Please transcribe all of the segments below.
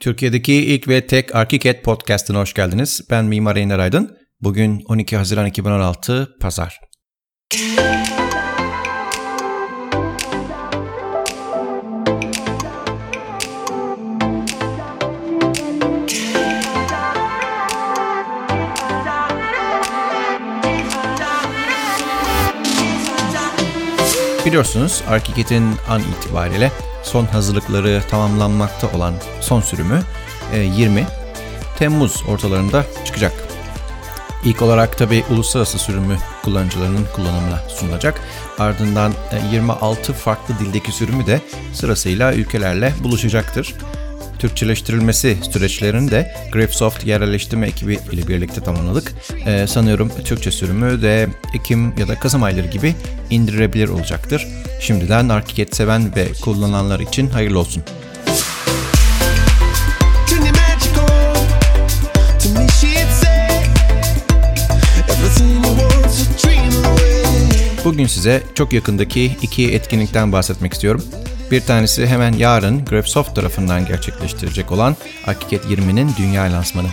Türkiye'deki ilk ve tek Arkiket Podcast'ına hoş geldiniz. Ben Mimar Ener Aydın. Bugün 12 Haziran 2016 Pazar. Biliyorsunuz Arkiket'in an itibariyle son hazırlıkları tamamlanmakta olan son sürümü 20 e, Temmuz ortalarında çıkacak. İlk olarak tabi uluslararası sürümü kullanıcılarının kullanımına sunulacak. Ardından 26 e, farklı dildeki sürümü de sırasıyla ülkelerle buluşacaktır. Türkçeleştirilmesi süreçlerini de Grapsoft yerelleştirme ekibi ile birlikte tamamladık. Ee, sanıyorum Türkçe sürümü de Ekim ya da Kasım ayları gibi indirebilir olacaktır. Şimdiden Arkiket seven ve kullananlar için hayırlı olsun. Bugün size çok yakındaki iki etkinlikten bahsetmek istiyorum. Bir tanesi hemen yarın Grapsoft tarafından gerçekleştirecek olan Akiket 20'nin dünya lansmanı.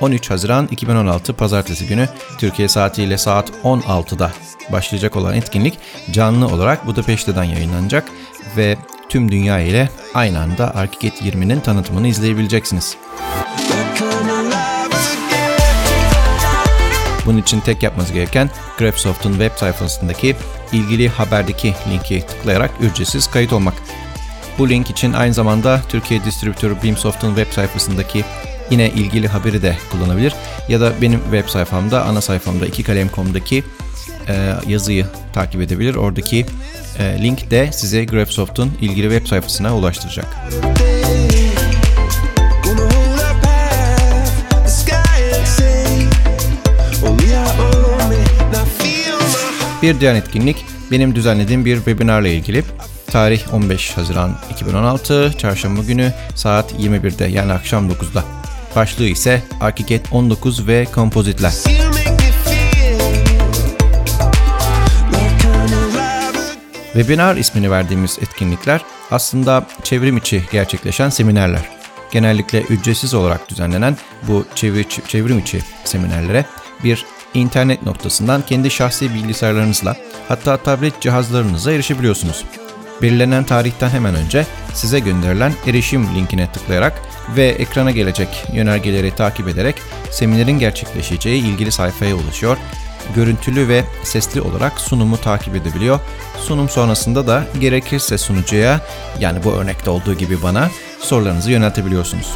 13 Haziran 2016 Pazartesi günü Türkiye saatiyle saat 16'da başlayacak olan etkinlik canlı olarak Budapeşte'den yayınlanacak ve tüm dünya ile aynı anda Arkiket 20'nin tanıtımını izleyebileceksiniz. Bunun için tek yapmanız gereken Grabsoft'un web sayfasındaki ilgili haberdeki linki tıklayarak ücretsiz kayıt olmak. Bu link için aynı zamanda Türkiye distribütörü Beamsoft'un web sayfasındaki yine ilgili haberi de kullanabilir. Ya da benim web sayfamda, ana sayfamda ikikalem.com'daki e, yazıyı takip edebilir. Oradaki e, link de size Grabsoft'un ilgili web sayfasına ulaştıracak. Bir diğer etkinlik benim düzenlediğim bir webinarla ilgili. Tarih 15 Haziran 2016, çarşamba günü saat 21'de yani akşam 9'da. Başlığı ise Arkiket 19 ve kompozitler. Webinar ismini verdiğimiz etkinlikler aslında çevrim içi gerçekleşen seminerler. Genellikle ücretsiz olarak düzenlenen bu çevrim içi seminerlere bir internet noktasından kendi şahsi bilgisayarlarınızla hatta tablet cihazlarınıza erişebiliyorsunuz. Belirlenen tarihten hemen önce size gönderilen erişim linkine tıklayarak ve ekrana gelecek yönergeleri takip ederek seminerin gerçekleşeceği ilgili sayfaya ulaşıyor. Görüntülü ve sesli olarak sunumu takip edebiliyor. Sunum sonrasında da gerekirse sunucuya yani bu örnekte olduğu gibi bana sorularınızı yöneltebiliyorsunuz.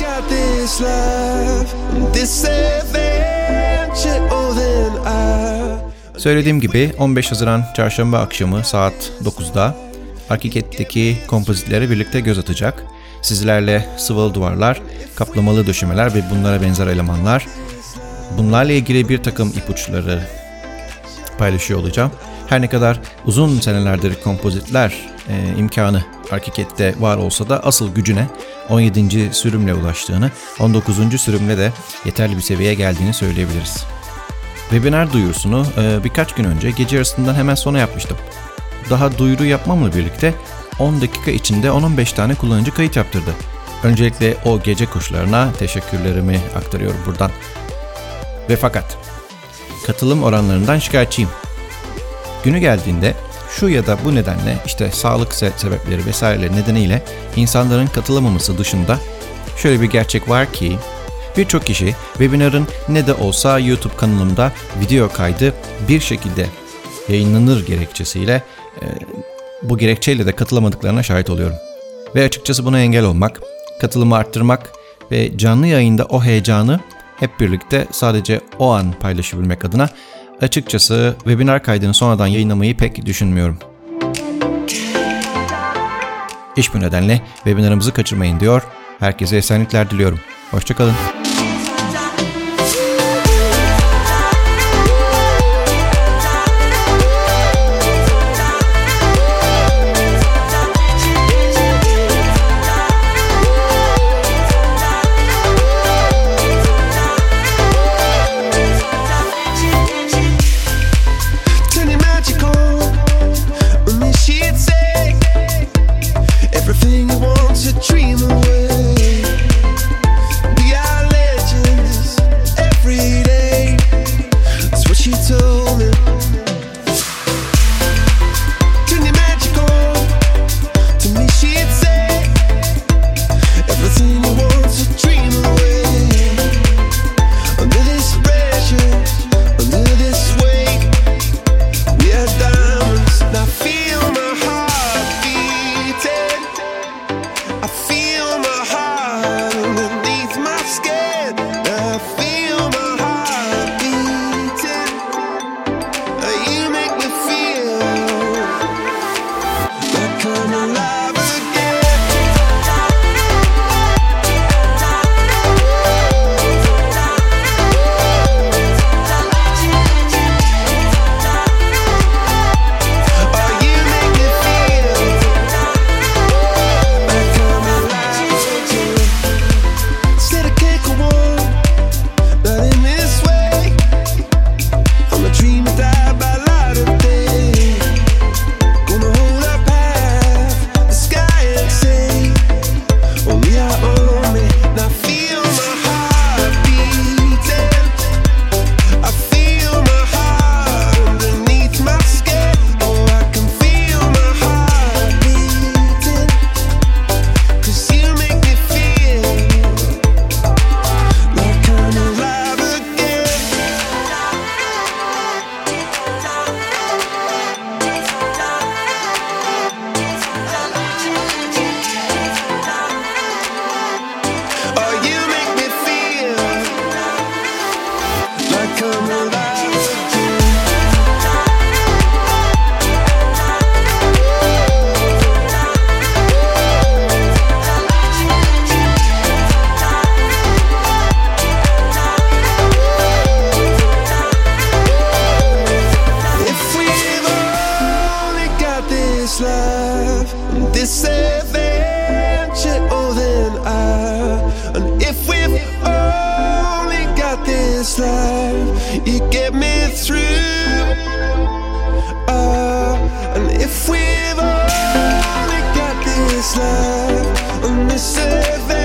Söylediğim gibi 15 Haziran çarşamba akşamı saat 9'da Hakiket'teki kompozitlere birlikte göz atacak. Sizlerle sıvalı duvarlar, kaplamalı döşemeler ve bunlara benzer elemanlar. Bunlarla ilgili bir takım ipuçları paylaşıyor olacağım. Her ne kadar uzun senelerdir kompozitler e, imkanı Arkiket'te var olsa da asıl gücüne 17. sürümle ulaştığını, 19. sürümle de yeterli bir seviyeye geldiğini söyleyebiliriz. Webinar duyurusunu e, birkaç gün önce gece yarısından hemen sonra yapmıştım. Daha duyuru yapmamla birlikte 10 dakika içinde 10-15 tane kullanıcı kayıt yaptırdı. Öncelikle o gece kuşlarına teşekkürlerimi aktarıyorum buradan. Ve fakat katılım oranlarından şikayetçiyim. Günü geldiğinde şu ya da bu nedenle işte sağlık sebepleri vesaireleri nedeniyle insanların katılamaması dışında şöyle bir gerçek var ki Birçok kişi webinarın ne de olsa YouTube kanalımda video kaydı bir şekilde yayınlanır gerekçesiyle e, bu gerekçeyle de katılamadıklarına şahit oluyorum. Ve açıkçası buna engel olmak, katılımı arttırmak ve canlı yayında o heyecanı hep birlikte sadece o an paylaşabilmek adına açıkçası webinar kaydını sonradan yayınlamayı pek düşünmüyorum. İş bu nedenle webinarımızı kaçırmayın diyor. Herkese esenlikler diliyorum. Hoşçakalın. love and this adventure, oh then I. And if we've only got this life, you get me through. Uh, and if we've only got this life, and this adventure.